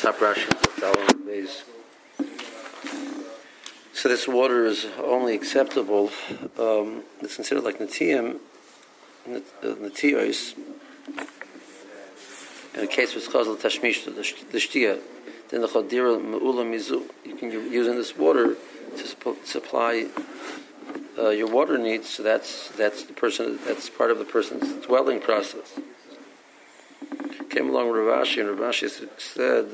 top Rashi. So this water is only acceptable. Um, it's considered like natiyim, natiyos. In the case of chazal tashmish, the shtia, then the chadira meula mizu. You can use in this water to supply uh, your water needs. So that's that's the person. That's part of the person's dwelling process. Came along Ravashi, and Ravashi said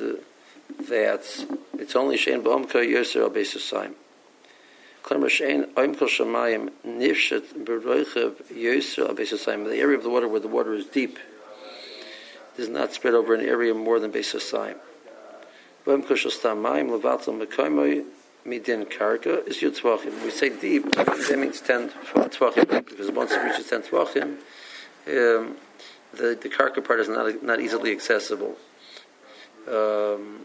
that it's only shein b'omka yoser al beisasayim. Klemer shein oimkol shamayim nifshet b'roichev yoser al beisasayim. The area of the water where the water is deep does not spread over an area more than beisasayim. B'omkol shostam mayim levatel mekoimoy midin karka is tvachim. We say deep, that means ten tvachim because once it reaches ten tvachim, um, the the karka part is not not easily accessible. Um,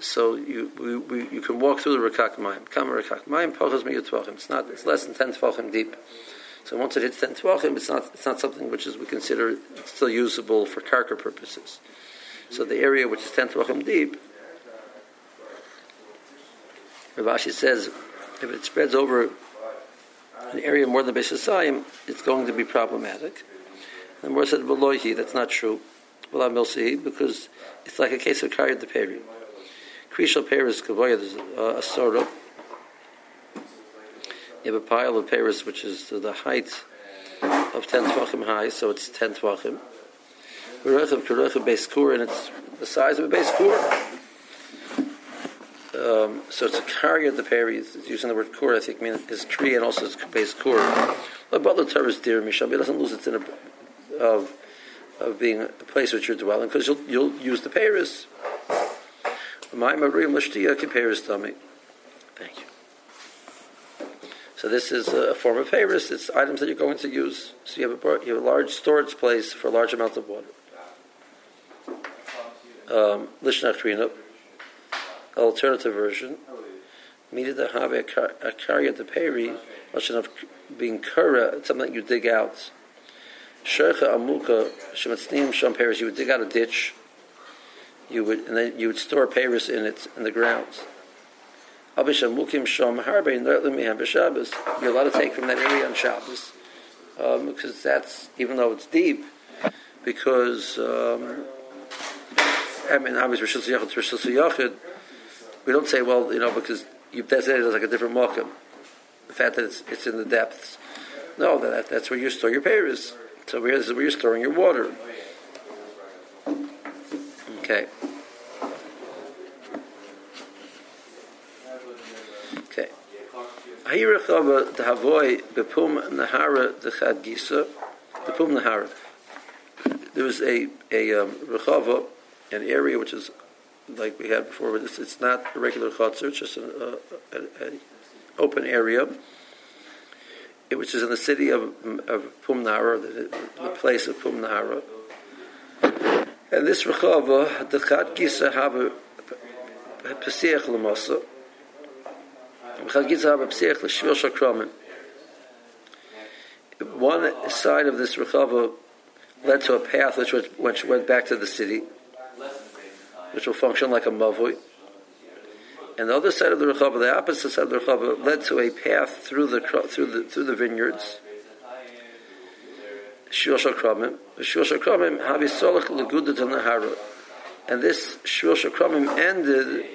so you we, we, you can walk through the Rakak Mayim. Kam Rakak. It's not it's less than ten tvachim deep. So once it hits ten tvachim, it's not it's not something which is we consider still usable for karka purposes. So the area which is ten tvachim deep, Ravashi says, if it spreads over an area more than Beisasayim, it's going to be problematic. And more said, Veloihi, that's not true. Well, Milsi, because it's like a case of Karyat the Peri. Krishal Paris Kavoya, there's a, a sorrow. You have a pile of Paris which is the height of 10 tvachim high, so it's 10 tvachim. Rechav Kerechav Beis and it's the size of a Beis. Um, so it's a Karyat the Peri, using the word Kur, I think, means his tree and also his Beis Kur. But Butler is dear Mishab, he doesn't lose its in a, of of being a place which you're dwelling because you'll, you'll use the Paris. Thank you. So this is a form of Paris. It's items that you're going to use. So you have a, you have a large storage place for large amounts of water. Um, alternative version. Needed to have a carry at the peri, of being kura, something you dig out. Shercha amuka shematznim sham paris. You would dig out a ditch. You would and then you would store paris in it in the ground. Abish amukim sham harbein have b'Shabbos. You're allowed to take from that area on Shabbos um, because that's even though it's deep, because um, I mean obviously Rishus Yachid Rishus Yachid. We don't say well you know because you've designated it as like a different mokum. The fact that it's, it's in the depths. No, that, that's where you store your paris. So where is where you're storing your water. Okay. Okay. Hayirachava bepum nahara dechad gisa nahara. There was a a um, rechava, an area which is like we had before. But it's, it's not a regular chutzner; it's just an open area which is in the city of, of Pumnara, the, the place of Pumnara. And this Rechava, the Chad Gisa have a Pesach Lamasa. Chad Gisa have a. One side of this Rechava led to a path which, was, which went back to the city, which will function like a mavui and the other side of the Rechava, the opposite side of the Rechava, led to a path through the through the through the vineyards. Shulsha Kramim, Shulsha Kramim, Havi Solach Legudat Nahara, and this Shulsha Kramim ended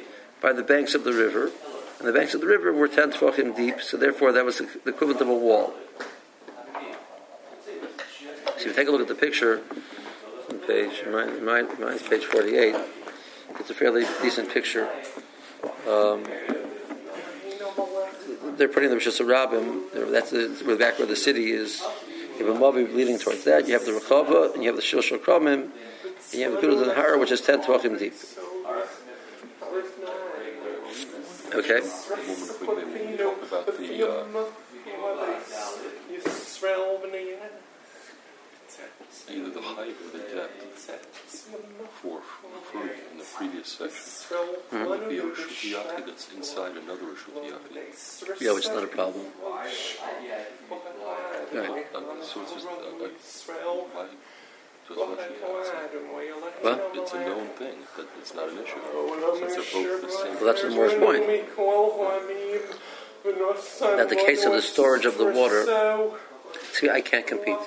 by the banks of the river, and the banks of the river were ten tefachim deep, so therefore that was the equivalent of a wall. So if you take a look at the picture on page, mine, mine, mine's page forty-eight. It's a fairly decent picture um, they're putting the Rishas Rabbim, that's the, back where the city is. You have a Mavi leading towards that. You have the Rechava, and you have the Shil Kramim, and you have the Kudah the Hara, which is 10 Tvachim deep. Okay. Either the height or the depth for fruit in the previous section would be a Rishut that's inside another Rishut Yeah, which is not a problem. Right. Uh, so it's uh, a known thing, that it's not an issue. Since they're both the same. Well, that's the Moore's point. That the case of the storage of the water- See, I can't compete.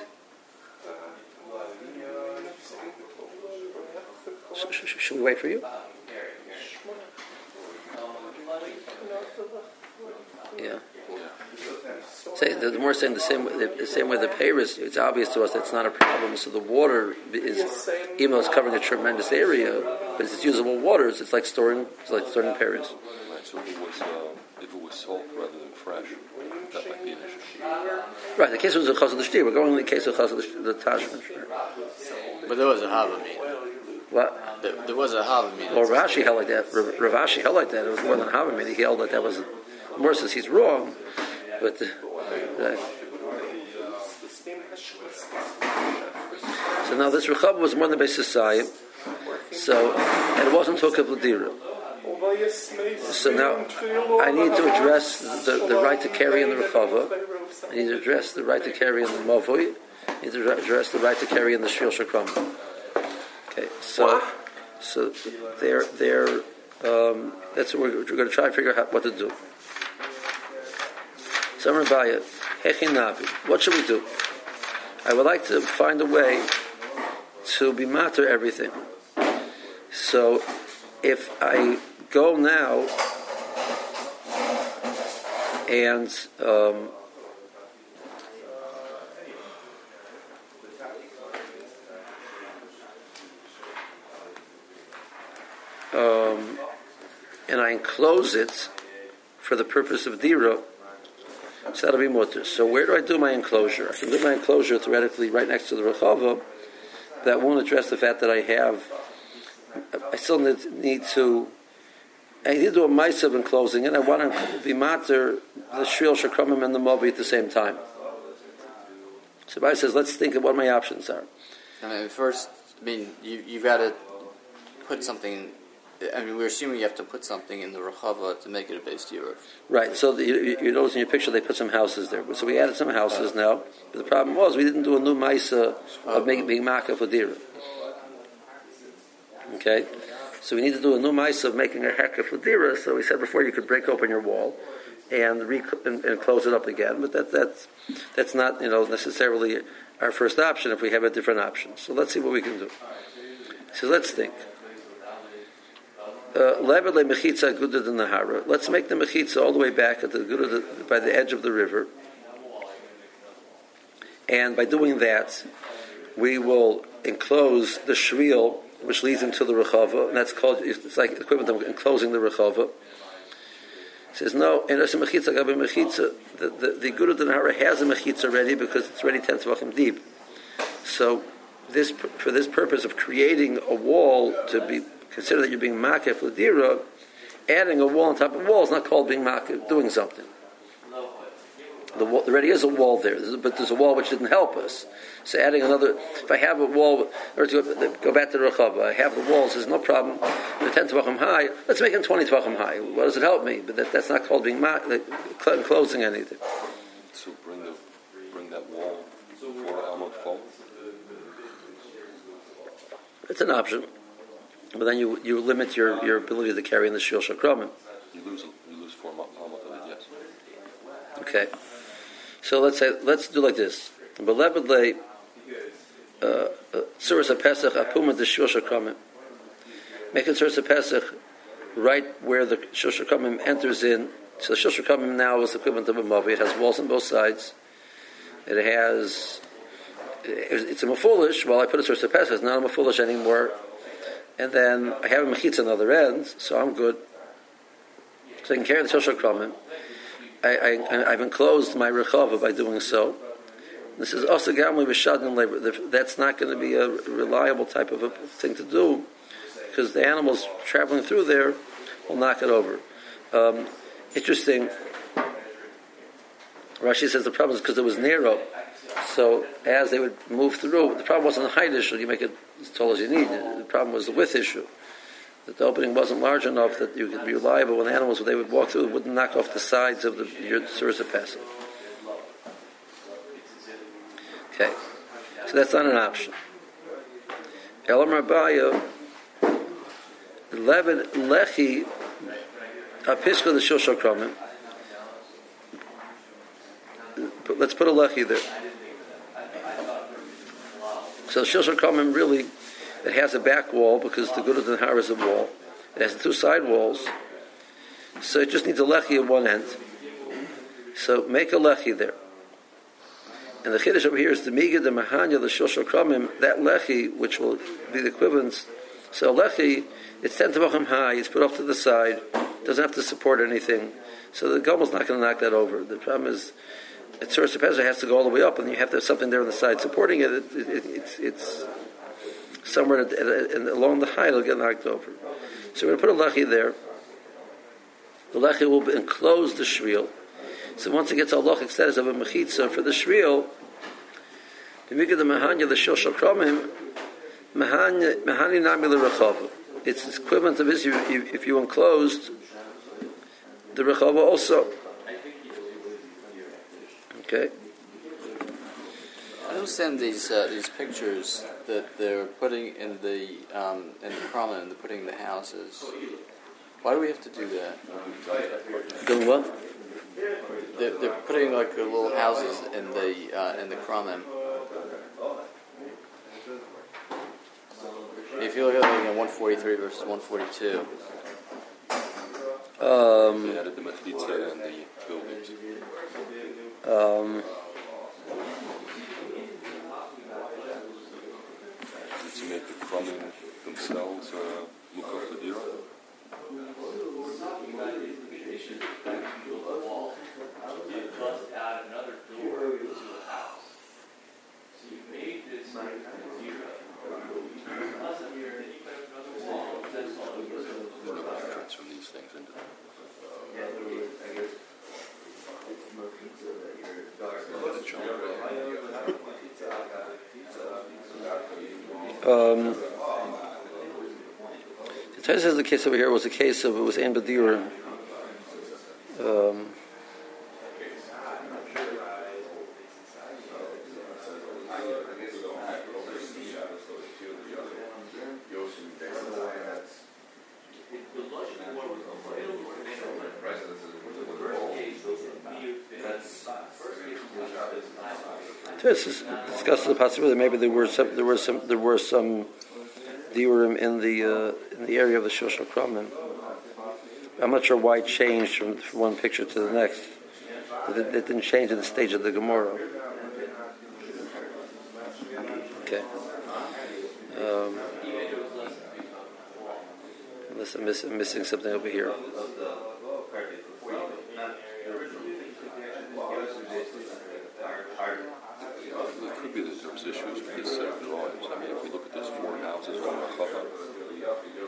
Sh- sh- sh- should we wait for you? Yeah. Say the, the more saying the same way, the, the same way the Paris, it's obvious to us that's not a problem. So the water is, even though it's covering a tremendous area, but it's usable waters. It's like storing, it's like storing Paris. Right, so if it was, uh, if it was salt rather than fresh, that might be an issue. Right. The case was the chazal the We're going in the case of chazal the Tashmish. But there was a Havamid. What? There, there was a Havamid. Or Rashi held like that. Rav Rav held like that. It was more than Havamid. He held that that was more says he's wrong, but. Uh. So now this Rechab was more than Beis Yisayim. So, and it wasn't Tokab Ladira. So now I need to address the, the right to carry in the Rechava. I need to address the right to carry in the Mavoi. I need to address the right to carry in the Shvil Shakram. Okay, so so they're they're um, that's what we're, we're going to try and figure out what to do. Summer Baya, Hechinavi. What should we do? I would like to find a way to be matter everything. So if I go now and um, and I enclose it for the purpose of dira, so that'll be mutter. So where do I do my enclosure? I can do my enclosure theoretically right next to the rechava. That won't address the fact that I have. I still need, to. I need to do a mice of enclosing it. I want to be matter the shriel shakramim and the mobi at the same time. So Rabbi says, let's think of what my options are. I mean, first, I mean, you, you've got to put something. I mean, we're assuming you have to put something in the Rechava to make it a base Yeruf. Right. So the, you, you notice in your picture they put some houses there. So we added some houses uh. now. But the problem was we didn't do a new maisa of uh. making being maka for dira. Okay. So we need to do a new maisa of making a heka for dira. So we said before you could break open your wall and, re- and, and close it up again. But that, that's that's not you know necessarily our first option if we have a different option. So let's see what we can do. So let's think. Uh, mechitza guda. Let's make the mechitza all the way back at the guda by the edge of the river, and by doing that, we will enclose the shriel which leads into the rechava, and that's called it's like equivalent of enclosing the rechava. He says no, and there's a mechitza gabe mechitza. The the, the guda the has a mechitza already because it's already ten tvachim deep. So this for this purpose of creating a wall to be consider that you're being makif ladira, adding a wall on top of a wall is not called being makif, doing something. The wall, there already is a wall there, but there's a wall which didn't help us. So adding another, if I have a wall, or to go, back to the Rechava, I have the walls, there's no problem. The 10 tvachim high, let's make them 20 tvachim high. What does it help me? But that, that's not called being ma- closing anything. So bring the bring that wall for Amot Fall. It's an option. But then you, you limit your, your ability to carry in the Shil Shakramim. You lose you lose four Amot of it, yes. Okay. So let's say let's do like this. Belebedle uh, uh, Suras Pesach Apuma the Shil Shakramim. Make it Suras Pesach right where the Shil Shakramim enters in. So the Shil Shakramim now is the equivalent of a Mavi. It has walls on both sides. It has it's a mafulish. Well, I put a source of pesach. It's not a mafulish anymore. And then I have a mechitza on the other end, so I'm good. So I can carry the social kromim. I, I, I've enclosed my rechava by doing so. This is also gamli b'shadin labor. That's not going to be a reliable type of a thing to do because the animals traveling through there will knock it over. Um, interesting. Rashi says the problem is because it was narrow. So as they would move through, the problem wasn't the height issue. You make it as tall as you need. The problem was the width issue. That the opening wasn't large enough that you could be reliable when animals, when they would walk through, wouldn't knock off the sides of the, your Sursa passage. Okay, so that's not an option. Elam Rabaya, Levin Lechi, Apiska the Shoshal Kromim. Let's put a Lechi there. So Shoshal Kromim really, it has a back wall because the the Har is a wall. It has two side walls. So it just needs a Lechi at one end. So make a Lechi there. And the chiddush over here is the miga the mahanya the shosha kramim that lechi which will be the equivalent. So lechi it's ten tefachim high. It's put off to the side. Doesn't have to support anything. So the gomel's not going to knock that over. The problem is. A of has to go all the way up, and you have to have something there on the side supporting it. it, it, it it's, it's somewhere at, at, along the height, it'll get knocked over. So we're going to put a lechi there. The lechi will enclose the shriel. So once it gets a lochik status of a mechitza for the shriel, the mikad the mahanya the shosha kromim, mahani nami l'rechava. It's equivalent of this if you enclosed the rechava also. Okay. I understand these uh, these pictures that they're putting in the um, in the prominent, they're putting in the houses. Why do we have to do that? Doing what? They're, they're putting like little houses in the uh, in the Kromim. If you look at like 143 versus 142. Um, Um, to make the Kromim themselves uh, look up the Dira? Um, the says the case over here was a case of it was Ein Badirim. Um, This discusses the possibility that maybe there were some there were some there were some diurim in the uh, in the area of the Shoshal Kromim. I'm not sure why it changed from, from one picture to the next. It, it, didn't change at the stage of the Gemara. Okay. Um, unless I'm, miss, I'm missing something over here. Issues with this set of drawings. I mean, if we look at these four houses on Rechava,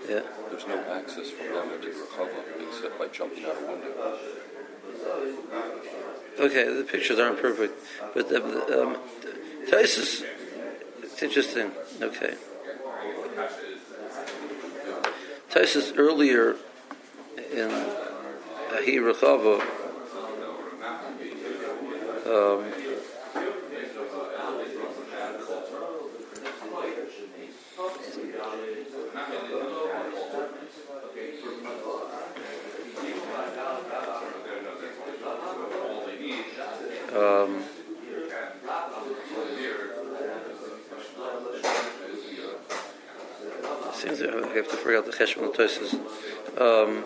yeah. there's no access from them into Rechava except by jumping out a window. Okay, the pictures aren't perfect, but the, the um, Taisus, it's interesting. Okay. Taisus earlier in Ahi Rechava, um, Um, seems I have to figure out the cheshbon Tosis. Um,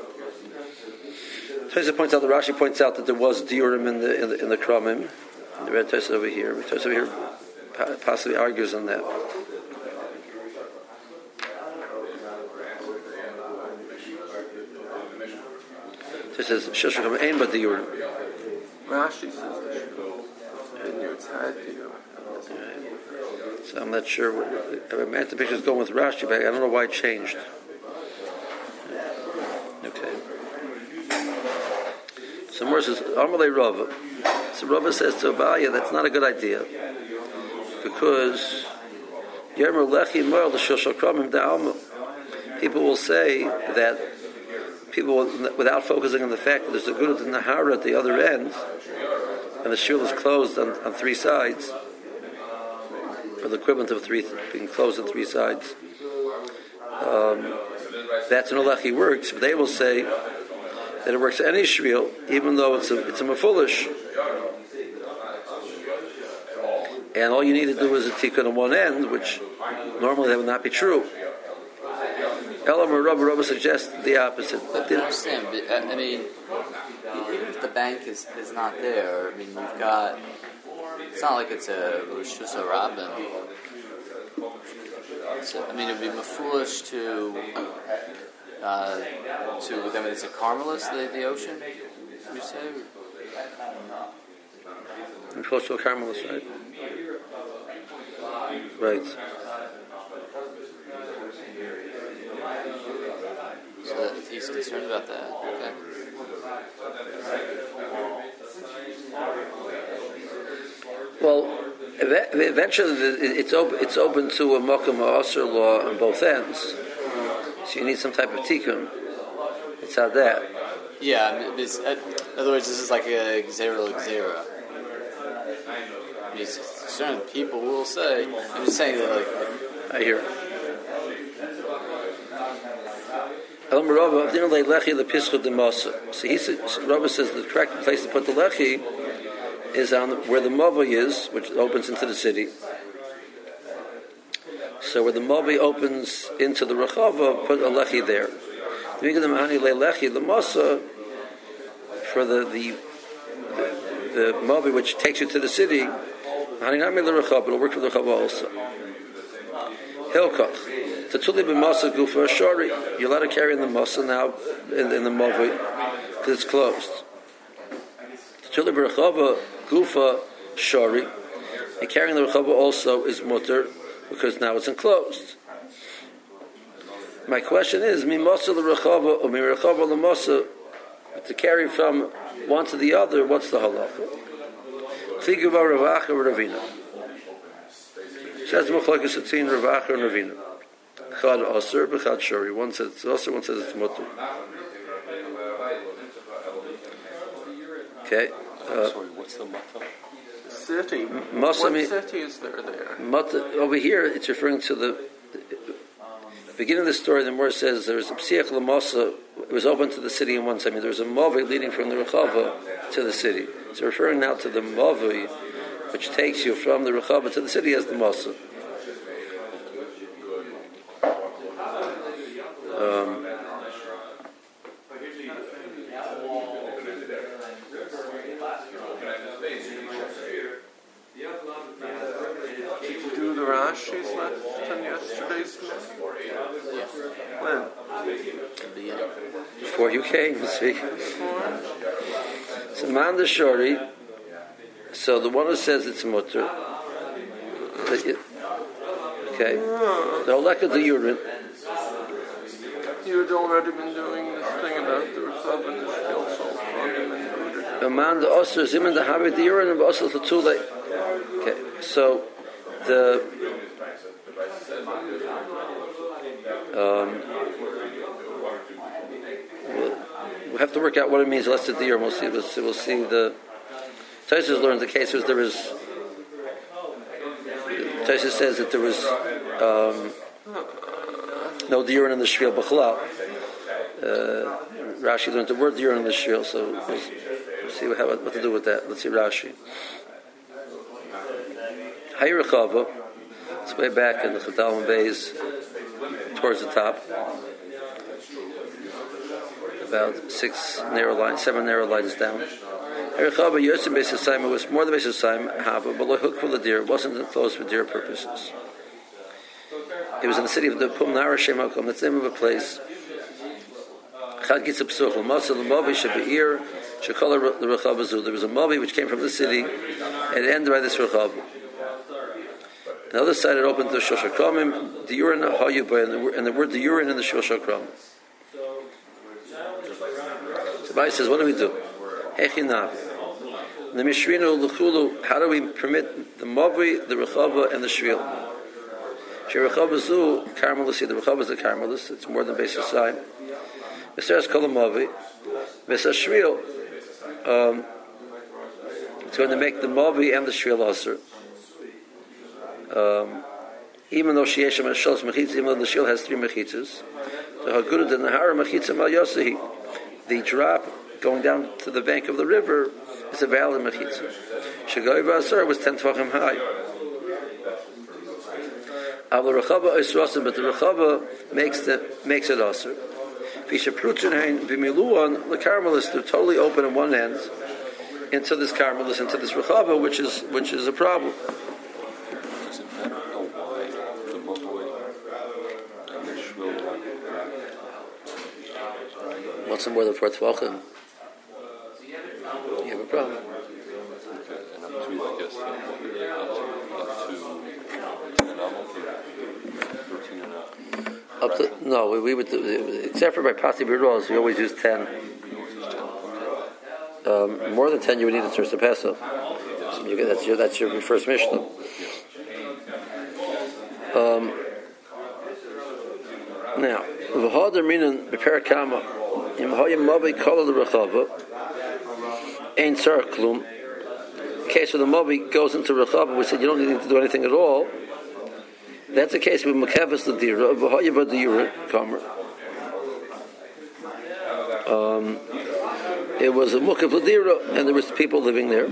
Tosis points out the Rashi points out that there was diurim in the in the, in the kromim. The red Tosis over here. The Tosis over here possibly argues on that. This is Shoshacham Ein but diurim. Rashi says so I'm not sure. I mean, the picture's going with Rashi, but I don't know why it changed. Okay. So more says Amalei Rava. So Rava says to Abaye, that's not a good idea. because Yermer Lechi Moel Shoshal Kramim Da'alma. People will say that people, without focusing on the fact that there's a good Nahara at the other end, and the shul is closed on, on three sides, or the equivalent of three being closed on three sides. Um, that's an Olechi works, but they will say that it works any shriel, even though it's a it's a mafulish. And all you need to do is a tikkun on one end, which normally that would not be true. Elam or Rabba Rabba suggests the opposite. But I understand. I mean, even if the bank is, is not there, I mean, you've got. It's not like it's a Rosh Hashanah I mean, it would be foolish to uh, to I mean, it's a Carmelis, the, the ocean. You say. And close to a Carmelis, right? Right. So that he's concerned about that. Okay. Well, eventually it's open. It's open to a mokum or law on both ends. So you need some type of tikkun. It's out there. Yeah, uh, in other words, this is like a xera xera. Certain people will say. I'm just saying that, like. I hear. So he says, says the correct place to put the lechi is on where the Mavi is, which opens into the city. So where the Mavi opens into the Rechava, put a lechi there. The Mahani lechi, the Masa, for the the the, the Mavi which takes you to the city, it'll work for the Rechava also. Hilkach. Tatuli b'masa gufa shari. You're allowed to carry in the masa now in, in the mavi because it's closed. Tatuli b'rechava gufa shari. And carrying the rechava also is mutter because now it's enclosed. My question is, masa l'rechava or rechava l'masa to carry from one to the other, what's the halacha? Tziguva Ravacha Ravina. Says Machlokes Atzin Ravacha and Ravina. Chad Aser, Bechad Shari. One says it's Aser, one says it's Mutter. Okay. Uh, Sorry, what's the Mata? City. Masa what city is there there? Mata, over here, it's referring to the, the beginning of the story. The Morah says there was a Psiach Lamasa. It was open to the city in one side. I mean, there was a Mavi leading from the Rechava to the city. So referring now to the Mavi, which takes you from the Rechava to the city as the Masa. Um, Do the Rashi's left on yesterday's When? Before you came, see. So Manda Shori. So the one who says it's mutter. Okay. The lack of the urine. You had already been doing this thing about the Rachav and the Shil Salt. Amanda Osir Zimin the Habit the urine and also the too late. Okay. So the um, we have to work out what it means. Let's the deer. We'll see. We'll see, we'll see the. Tosis learns the case was there was. Tosis says that there was um, no urine in the shvil b'chalal. Uh, Rashi learned the word urine in the shvil, so we'll, we'll see what, what, to do with that. Let's see Rashi. Hayrachava. It's way back in the Chadalim Bays, towards the top about six narrow lines, seven narrow lines down. Erichava Yosem Beis It was more than Beis Yisayim Hava, but hook for the deer. Wasn't for deer purposes. It was in the city of the Pumnara Shemakom. That's the name of a place. Chad Gitzah L'Masa L'Mavi Shebe'ir Shekala L'Rechav There was a Mavi which came from the city and it ended by this Rechav. On the other side, it opened to Shoshakramim, the urine and the word the urine in the Shoshakramim. The Bible says, what do we do? Hechinav. The Mishrinu L'chulu, how do we permit the Mavri, the Rechava, and the Shvil? Shirachava Zu, Carmelis, the Rechava is the Carmelis, it's more than basic sign. Mr. Kol Mavri, Mr. Shvil, um, it's going to make the Mavri and the Shvil Aser. Um, even though Shiesham and Shals Mechitzah, even though the Shil has three Mechitzahs, the Hagurud and the Hara Mechitzah Mal Yosahi, the drop going down to the bank of the river is a valid Mechitzah. Shagoy Asar was 10 Tvachim high. Avla Rechava Oisrasim, but the Rechava makes, the, makes it Asar. Bimiluan, the Carmelis, they're totally open on one end into this Carmelis, into this Rechava, which is, which is a problem. Does it matter how wide the Mavoi and the Shvil The more than four Tvachim? You have a problem. Up to, I guess, then what would be up to, up to, and I'm 13 and a, Up to, no, we, we would, except for by Pasi Birros, we always use 10. Um, more than 10, you would need a of Pesach. So that's, your, that's your first Mishnah. Um, now, v'hader minan beper kama im hayim mavi kol the rechava ein tzar klum. Case where the mavi goes into rechava, we said you don't need to do anything at all. That's the case with makavis the dira v'hayim the dira kamer. Um, it was a mukav and there was people living there.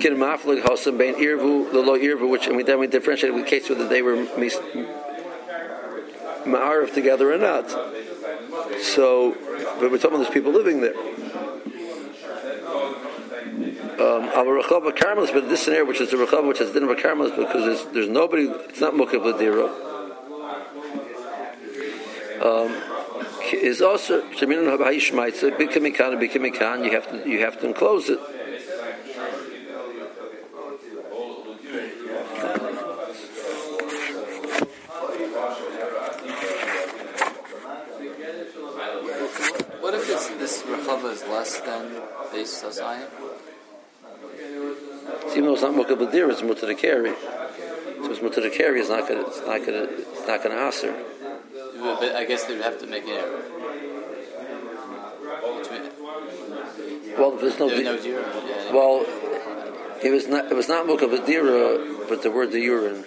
Kid maflik hasam bein irvu the lo irvu, which and we then we differentiated with case whether they were ma'arif together or not. So, but we're talking about there's people living there. Um, our rechava karmelis, but this scenario, which is the rechava, which has din of karmelis, because there's, there's nobody, it's not mukav ladira. Um, is also sheminan habayishmaitza bikamikan bikamikan. You have to you have to enclose it. What if it's, this Rechava is less than base Zion? Even though it's not mukav ladira, it's mutar to carry. So it's mutar to carry. It's not gonna. It's not gonna. It's not gonna answer. But but I guess they'd have to make an error. Well, there's no. there no deer. Yeah, Well, it was not. It was not mukav ladira, but the word the urine.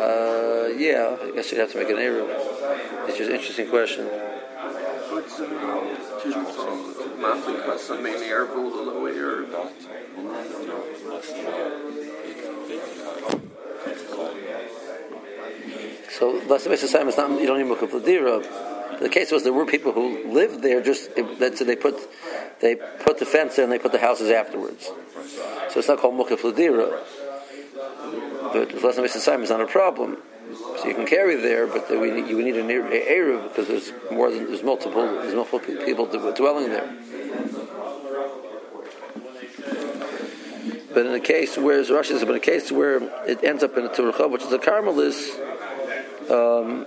Uh, yeah, I guess you'd have to make an error. It's just an interesting question. So last time I said is not you don't need ladira. The case was there were people who lived there. Just that's they put they put the fence there and they put the houses afterwards. So it's not called mukav ladira. But last time I said is not a problem. So you can carry there, but we you need an area because there's more than there's multiple there's multiple people dwelling there. But in a case where Rashi but in a case where it ends up in a Turuchav, which is a Carmelis, um,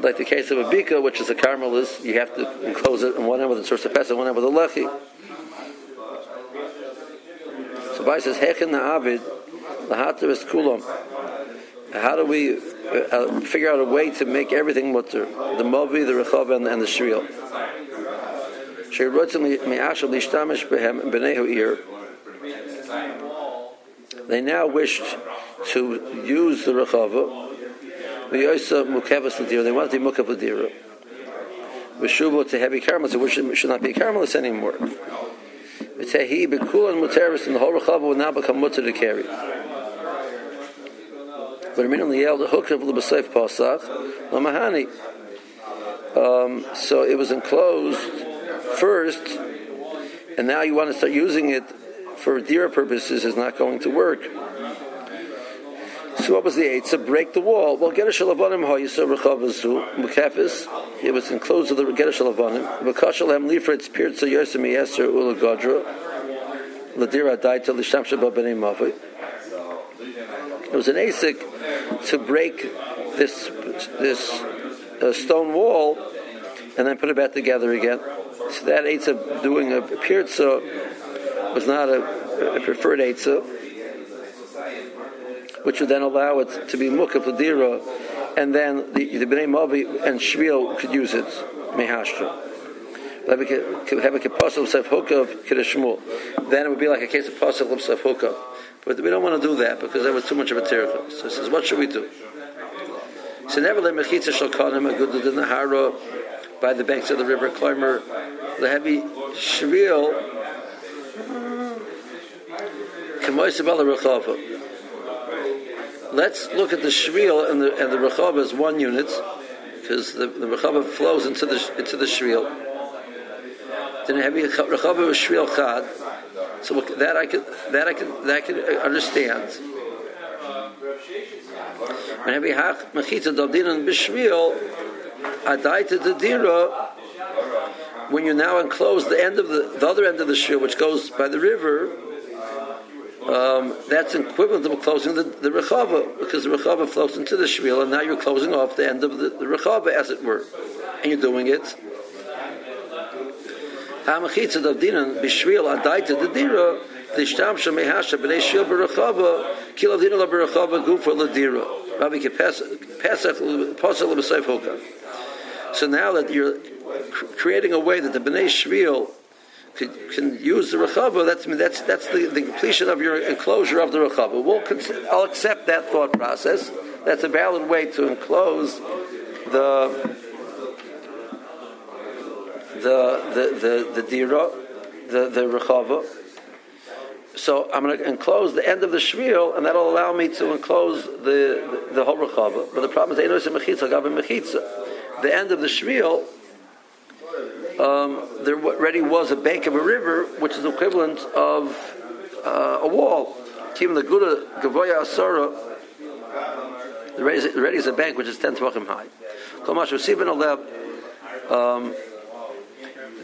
like the case of a Bika, which is a Carmelis, you have to enclose it on one end with a source of Pesach, one end with a Lechi. So Bai says, Hechen Na'avid, Lahatar is Kulam. How do we uh, figure out a way to make everything mutter? The Movi, the Rechav, and, and the Shriel. They now wished to use the Rechava. They wanted to be Mukav Ladira. Vishubo to heavy carmelis, which should not be carmelis anymore. V'tehi bekulan muteris, and the whole Rechava will now become mutter to carry. But immediately the hook of the B'Seif Pasach, Lamahani. Um, so it was enclosed first, and now you want to start using it for deer purposes is not going to work. So what was the? To break the wall. Well, get a shalavanim ha'yisa rechavazu mekefis. It was enclosed with the get a shalavanim. V'kashalem lifritz pirtza yosem yeser ula gadra. Ladira daita lisham shaba b'nei mavi. It was an ASIC to break this this uh, stone wall and then put it back together again. So that Eitzah doing a Pirza was not a, a preferred Eitzah, which would then allow it to be Mukaf Ladira, and then the, the Bnei Mavi and Shmuel could use it, Mehashtra. Then it would be like a case of apostle of Hookup. But we don't want to do that because that was too much of a tircha. So he says, what should we do? So never let mechitza shall call him a good by the banks of the river climber the heavy shriel Let's look at the shriel and the and the rechava as one unit because the, the rechava flows into the into the shriel. Then heavy rechava was shriel chad. So that I can that I can that I can understand. And heavy hach mechitza davdinan b'shriel adaita the dira when you now enclose the end of the, the other end of the shriel, which goes by the river, um, that's equivalent to closing the, the rechava, because the rechava flows into the shriel, and now you're closing off the end of the, the rechava, as it were, and you're doing it. Adaita b'nei shriel b'rechava b'rechava gufa ladira. Rabbi pesach l'b'seif hokav. So now that you're creating a way that the Bnei Shriel can, can use the Rechava, that's, that's, that's the, the completion of your enclosure of the Rechava. We'll I'll accept that thought process. That's a valid way to enclose the the the the, the dira, the the rechava. So I'm going to enclose the end of the shvil, and that'll allow me to enclose the the, the whole rechava. But the problem is, the end of the shvil um, there already was a bank of a river, which is equivalent of uh, a wall. Even the Gura Gavoya Asara, already is a bank which is 10 tvachim high. Kamash Rasiban Aleb, um,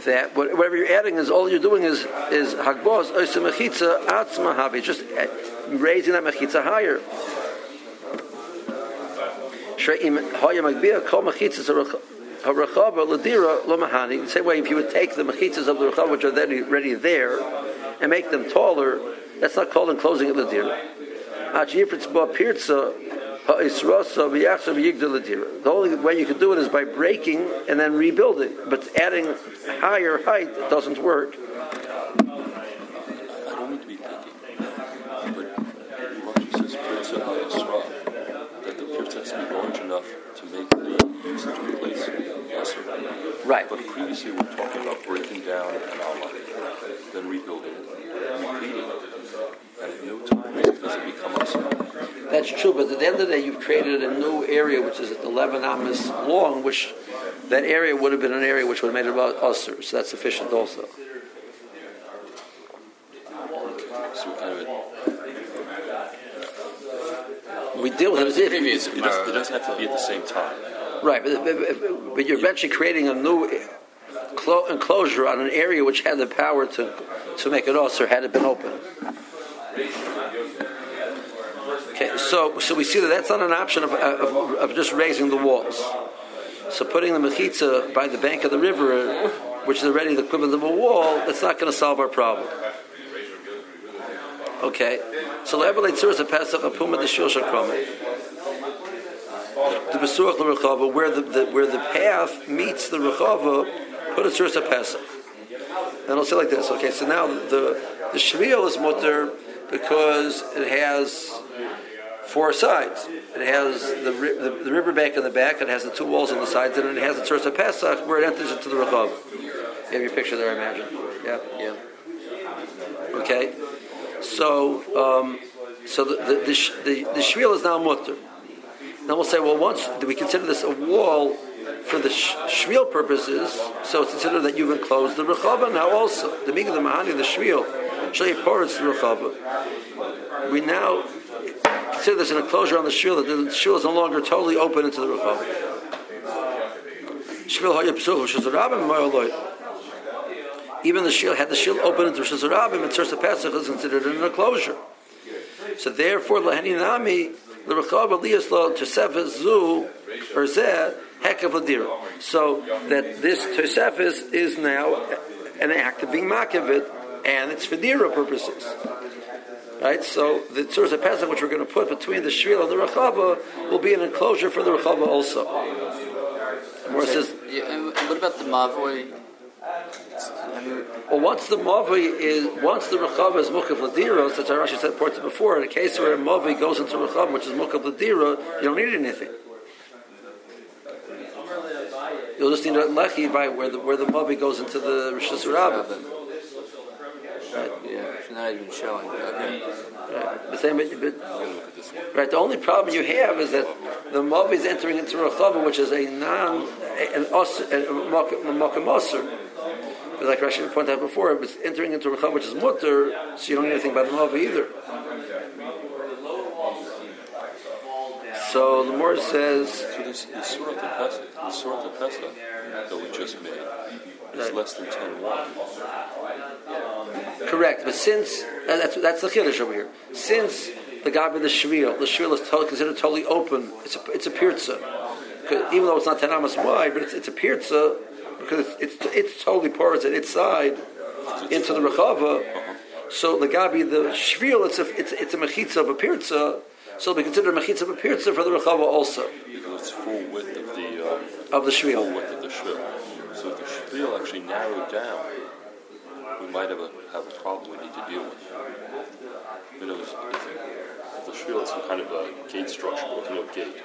that whatever you're adding is all you're doing is is hagbos oisa mechitza atzma havi, just raising that mechitza higher. Shreim hoya magbia kol mechitza harachava ladira. The same way, if you would take the mechitzas of the rachava which are already there and make them taller, that's not called enclosing it ladira. The only way you can do it is by breaking and then rebuilding. But adding higher height doesn't work. Enough the place Right. But previously we were talking about breaking down an Allah, then rebuilding it, repeating it. And at no time does it become us. That's true, but at the end of the day, you've created a new area which is at 11 amas long, which that area would have been an area which would have made it about usher, so that's sufficient also. So we kind of we deal with it as it, does, uh, it doesn't have to be at the same time. Right, but, but, but you're eventually creating a new enclosure on an area which had the power to, to make it also had it been open. Okay, so so we see that that's not an option of, of, of just raising the walls. So putting the mechitza by the bank of the river, which is already the equivalent of a wall, that's not going to solve our problem. Okay, so le'ever leitzur a pesach a puma the shul the besuach l'rechava, where the, the, where the path meets the rechava, put a tzuras pesach. And I'll say like this. Okay, so now the the shvil is mutter because it has four sides. It has the, the, the riverbank in the back. It has the two walls on the sides, and it has the tzuras pesach where it enters into the rechava. You have your picture there, I imagine. Yeah. Yeah. Okay. So, um, so the the the, the, the shvil is now mutter. Now we'll say, well, once do we consider this a wall for the shvil purposes? So it's considered that you've enclosed the rechava now also. The mig the mahani, the shvil, shay porous the rechava. We now consider this an enclosure on the shvil that the shvil is no longer totally open into the rechava. Shvil hayah psuch shazarabim even the shil had the shil open into Shazarabim, and Tzursa Pesach is considered an enclosure. So therefore, Lahani Nami, the Rechava Liyas Lo Tosefes Zu or Zeh hekav ladira. So that this Tosefis is now an act of being makavit, and it's for dira purposes. Right, so the of Pesach, which we're going to put between the Shvil and the Rechava, will be an enclosure for the Rechava also. Says, yeah, and what about the Mavoi? Well, once the Mavi is, once the Rechava is Mukav Ladira, such as Rashi said pointed before, in a case where a Mavi goes into Rechava, which is Mukav Ladira, you don't need anything. You'll just need a Lechi by where the, where the Mavi goes into the Rishis Rabbah. Right. Yeah, it's not even showing. Okay. Right. The same, but, right. The only problem you have is that the Mavi is entering into Rechava, which is a non, an os, a Makam Osir. But like Rashi pointed out before, it's entering into Rechava, which is Mutter, so you don't need anything about the Mavi either. So the Moor says. So this, the Surah to Pesach, the Surah to Pesach that we just made is less than 10 1. Correct, but since that's that's the chiddush over here. Since the guy with the shvil, the shvil is totally, considered totally open. It's a it's a pirza, even though it's not ten amas wide, but it's it's a pirza because it's it's, it's totally porous at its side into the rechava. So the gabi the shvil, it's a it's it's a mechitza of a pirza. So we consider mechitza of a pirza for the rechava also. Because it's full width of the um, of the shvil. Full width of the shvil. So if the shvil actually narrowed down, we might have a have a problem we need to deal with. You know, if the shvil is some kind of a gate structure with no gate.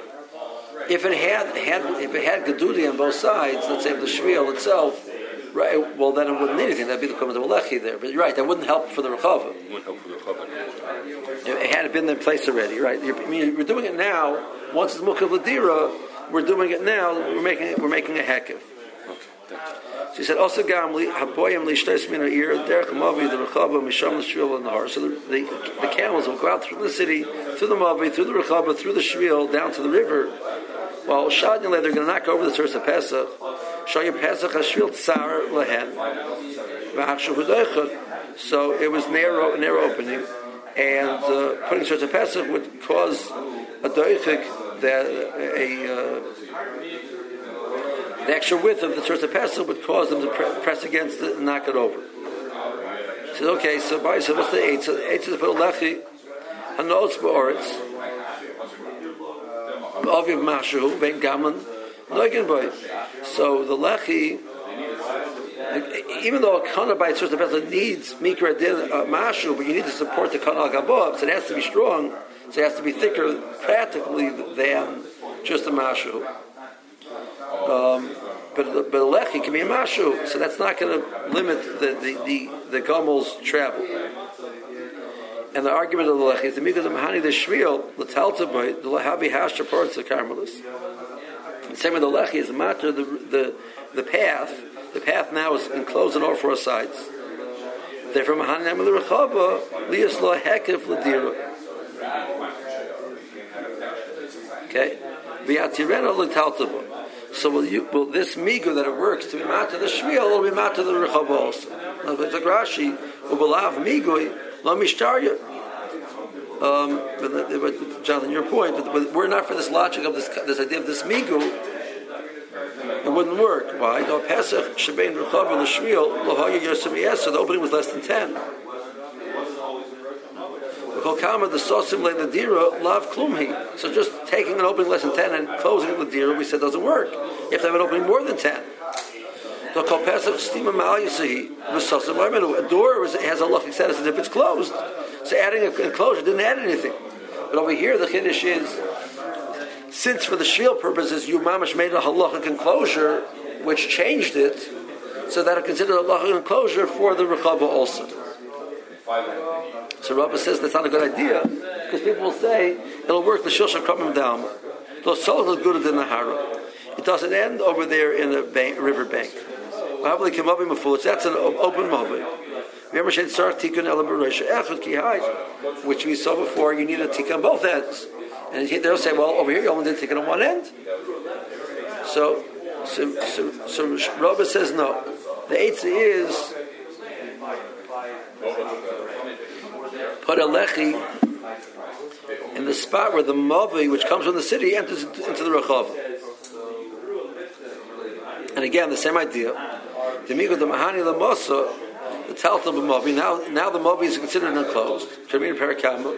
If it had had if it had gedudi on both sides, let's say of the shvil itself, right? Well, then it wouldn't need anything. That'd be the comment of Alechi there. But you're right, that wouldn't help for the rechava. Wouldn't help for the rechava. It had been in place already, right? You're, I mean, we're doing it now. Once it's mukav ladira, we're doing it now. We're making it, we're making a She said, "Also gamli haboyim lishtais min ir derech mavi the rechava misham l'shvil and nahar." So the, the, the camels will go out through the city, through the mavi, through the rechava, through the shvil, down to the river. While shadnile, they're going to knock over the source of Pesach. Shaya Pesach hashvil tsar lehen v'achshav So it was narrow, narrow opening, and uh, putting source of Pesach would cause a doichik that a. Uh, the extra width of the of Pesach would cause them to pre- press against it and knock it over. He said, okay, so by so what's the eight? So the eight is put lechi, hanos ba'oritz, aviv mashu, ben gaman, noigen boy. So the lechi, even though a kana by of Pesach needs mikra din uh, mashu, but you need to support the kana al so it has to be strong, so it has to be thicker practically than just the mashu. Um, but but a lechi can be a mashu, so that's not going to limit the the the, the gamel's travel. And the argument of the lechi is the the mahani the shvil the talta by the lahavi hashta parts of carmelis. The same with the lechi is the matter the the the path. The path now is enclosed on all four sides. Therefore, mahani nam the rechava lias lo hekef ladira. Okay, v'atirena l'taltaba. So will, you, will this migu that it works to be mat to the shvil will be mat to the rechava also. It's like Rashi, ubalav migui lo mishtarya. Um, but, but Jonathan, your point, but we're not for this logic of this this idea of this migu. It wouldn't work. Why? No Pesach shebein rechava l'shvil lo haya yosem the opening was less than ten. The sosim ledira lav klumhi. So just taking an opening less than ten and closing it ledira, we said doesn't work. You have to have an opening more than ten. The kol pesach stima mal yisihi v'sosim A door has a lucky status as if it's closed. So adding a enclosure didn't add anything. But over here, the chiddush is since for the shvil purposes you mamish made a halachic enclosure, which changed it, so that it considered a halachic enclosure for the rechava also. So Rabbi says that's not a good idea because people will say it'll work the shulchan kramim down. The soul is good than the hara. It doesn't end over there in the bank, river bank. That's an open movie. Which we saw before, you need a tikkun on both ends. And they'll say, well, over here you only did tikkun on one end. So, so, so, so Rabbi says no. The eighth is put a lechi in the spot where the mavi, which comes from the city, enters into the rechava. And again, the same idea. The migo the mahani lamosa, the telta b'movi. Now, now the movi is considered enclosed. Shemir perakama.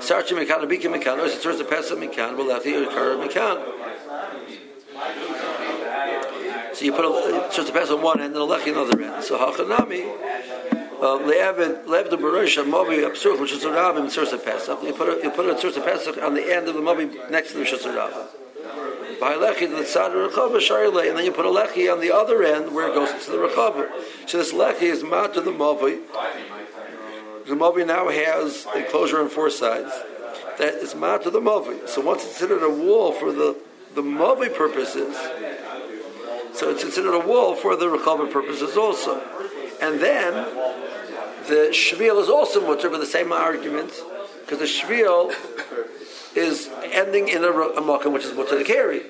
Sarchi mekan abiki mekan. Or it's a pesa mekan. V'lechi or kara mekan. So you put a just a pesa on one end and a lechi on the other end. So hachanami. Le'evin lev the barush movi absurd which is a rabbim in Sursa Pesach. You put a, you put a Sursa Pesach on the end of the movi next to the Shus Rabbim. By lechi to the tzad of rechava sharilei, and then you put a lechi on the other end where it goes to the rechava. So this lechi is mat to the movi. The movi now has enclosure on four sides. That is mat to the movi. So once it's considered a wall for the the movi purposes, so it's considered a wall for the rechava purposes also. And then the shvil is also mutter for the same argument because the shvil is ending in a, a which is mutter to carry.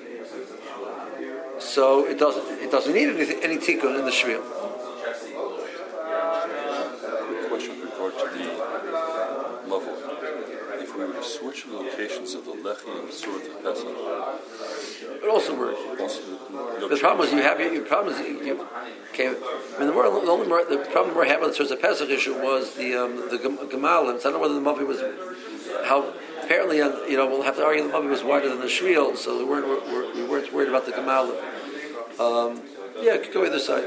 So it doesn't it doesn't need any, any tikkun in the shvil. Level. If we were to switch the locations of the lechi and the surat pesach, It also works. The problem is you have your problem is you, you okay. I mean, the, more, the only more, the problem we're having with the Pesach issue was the um, the gem- gemalim. I don't know whether the movie was how apparently uh, you know we'll have to argue the movie was wider than the shvil, so we weren't we're, we weren't worried about the gemalim. Um, yeah, go either side.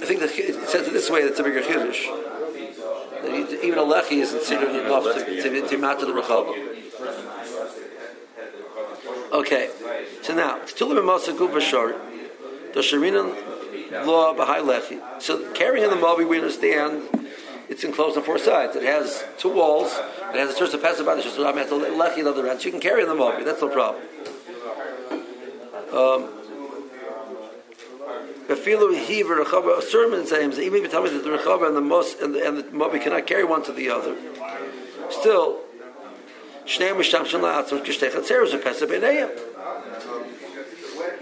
I think that it says it this way. That's a bigger chiddush. Even a lechi is considered enough to to, to to the rechava. Okay, so now Titulim Masa Gubashar, the Sharinan law behind Lechi. So carrying the Mavi, we understand it's enclosed on four sides. It has two walls. It has a church to pass about. It's just a Lechi the other. So you can carry the Mavi. That's no problem. Um, sermon saying even if you tell me that the rechava and the mos and the, and the mavi cannot carry one to the other, still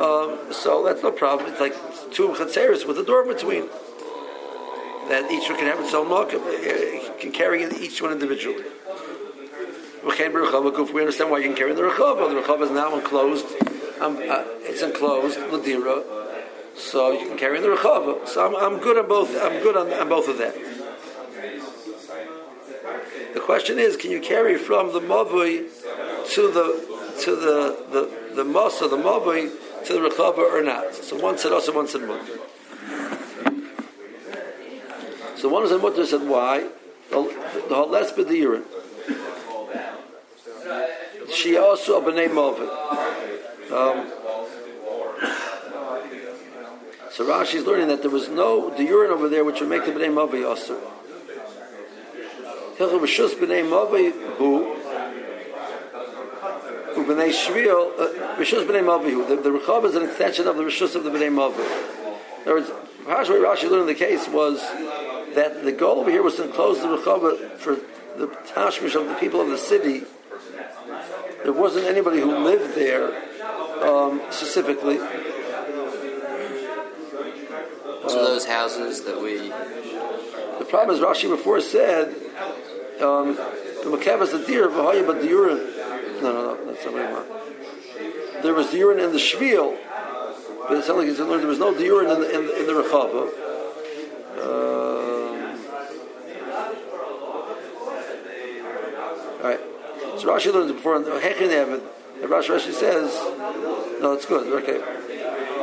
Um, so that's no problem. It's like two Chatzeros with a door between. That each one can have its own market, can carry each one individually. We understand why you can carry the Rechava. The Rechava is now enclosed. Um, uh, it's enclosed, Ladira. So you can carry the Rechava. So I'm, I'm good on both. I'm good on, on both of them. Question is, can you carry from the mavui to the to the the the masa, the mavui to the rechava or not? So one said also, one said mutter. So one said mutter said why? The the holes b'dirin. She also a b'nei mavui. Um, so Rashi is learning that there was no the urine over there which would make the b'nei mavui also. B'nei mavei hu u'b'nei shvil b'shus b'nei mavei hu. The, the rechav is an extension of the rishus of the b'nei mavei. In other words, perhaps what Rashi learned in the case was that the goal over here was to enclose the rechav for the tashmish of the people of the city. There wasn't anybody who lived there um, specifically. So those houses that we The problem is Rashi before said um, the is the deer, but the urine. No, no, no, that's not what. There was the urine in the shvil, but it sounded like he's learned there was no urine in the in in the rechava. Um, all right. So Rashi learns before Hechin Evid. And Rashi, Rashi says, no, it's good. Okay.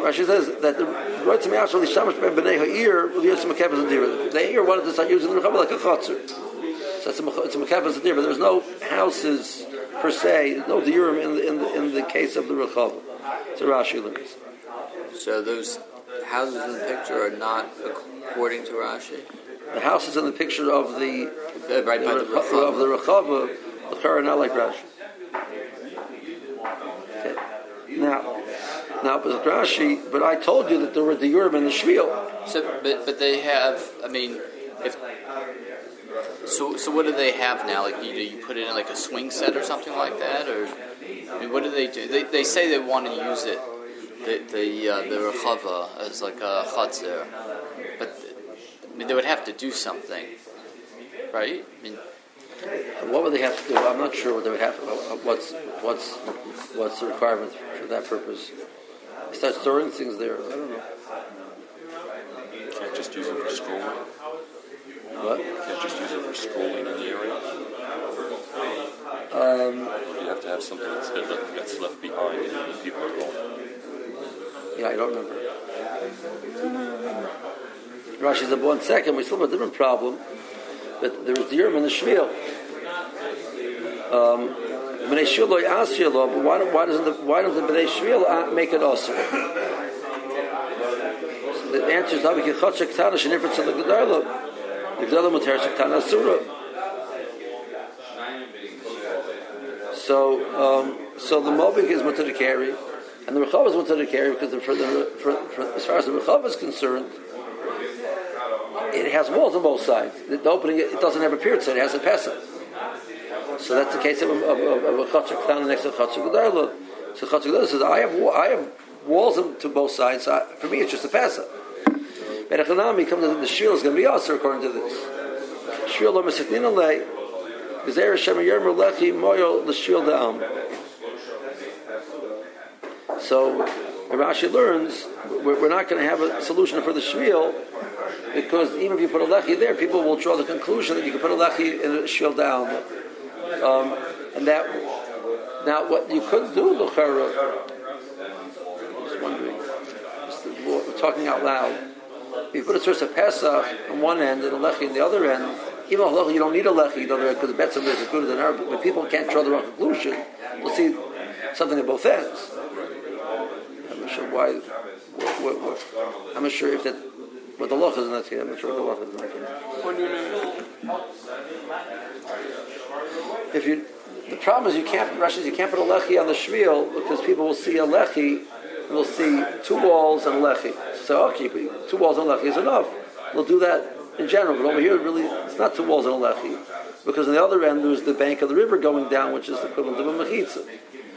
Rashi says that the right to me actually shamash ben bnei ha'ir will use some mekabas and deer. The ear wanted to start using the rechava like a chotzer. So it's a, it's a mekabas but there was no houses per se, no diurim in the, in the in the case of the rechava. a Rashi learns. so those houses in the picture are not according to Rashi. The houses in the picture of the, Uh, right the by the recha- of the Rechava. rechava are not like Rashi. Okay. Now, now, but Rashi, but I told you that there were the Urim and the Shvil. So, but but they have. I mean, if so, so what do they have now? Like, you, do you put it in like a swing set or something like that, or I mean, what do they do? They, they say they want to use it, the the uh, the rechava as like a chatzir, but I mean, they would have to do something, right? I mean, What would they have to do? I'm not sure what they would have. uh, What's what's what's the requirement for that purpose? start storing things there. I don't know. You can't just use it for scrolling. What? You can't just use it for scrolling in the area. Um, Or you have to have something that's, that- that's left behind when people are gone. yeah, I don't remember. Rashi said, one second, we still have a different problem. But there was the Yerm and the Shmuel. Um, Bnei Shmuel lo yasir lo, but why, why doesn't the why doesn't the Bnei Shmuel uh, make it also? So the answer is not because chotsh ktana shenifrit to the mutar. So um, so the mobik is mutar to carry, and the rechav is mutar to carry because for the, for, for, as far as the rechav is concerned, it has walls on both sides. The, opening it doesn't have a so it has a pesach. So that's the case of, of, of, of a chotzer found next to a gedarla. So gedarla says, I have I have walls on- to both sides. So I, for me, it's just a pesach. But Echanami comes to the shvil is going to be also according to this. Shvil lo alei. Gezer Hashem yermer lechi moyo l'shvil da'am. So Rashi learns we're, not going to have a solution for the shvil because even if you put a lechi there, people will draw the conclusion that you can put a lechi in a shvil down. Um, and that now what you could do, Luchara, just wondering, just, we're talking out loud. If you put a source of Pesach on one end and a lechi on the other end, even though you don't need a lechi the other end because the betzim is as good as an Arab, but people can't draw the wrong conclusion. We'll see something at both ends. I'm not sure why. What, what, what, I'm not sure if that what the law is not here. I'm not sure what the law is you mean? If you, the problem is you can't. Russians, you can't put a lechi on the shvil because people will see a lechi and they'll see two walls and a lechi. So okay, two walls and a lechi is enough. We'll do that in general, but over here, really, it's not two walls and a lechi because on the other end there's the bank of the river going down, which is the equivalent of a mechitza.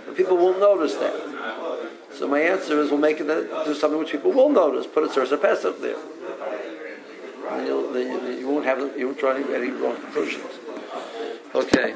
And people won't notice that. So my answer is, we'll make it do something which people will notice. Put a of Pesach there. And you'll, then you, you won't have you won't draw any, any wrong conclusions. Okay.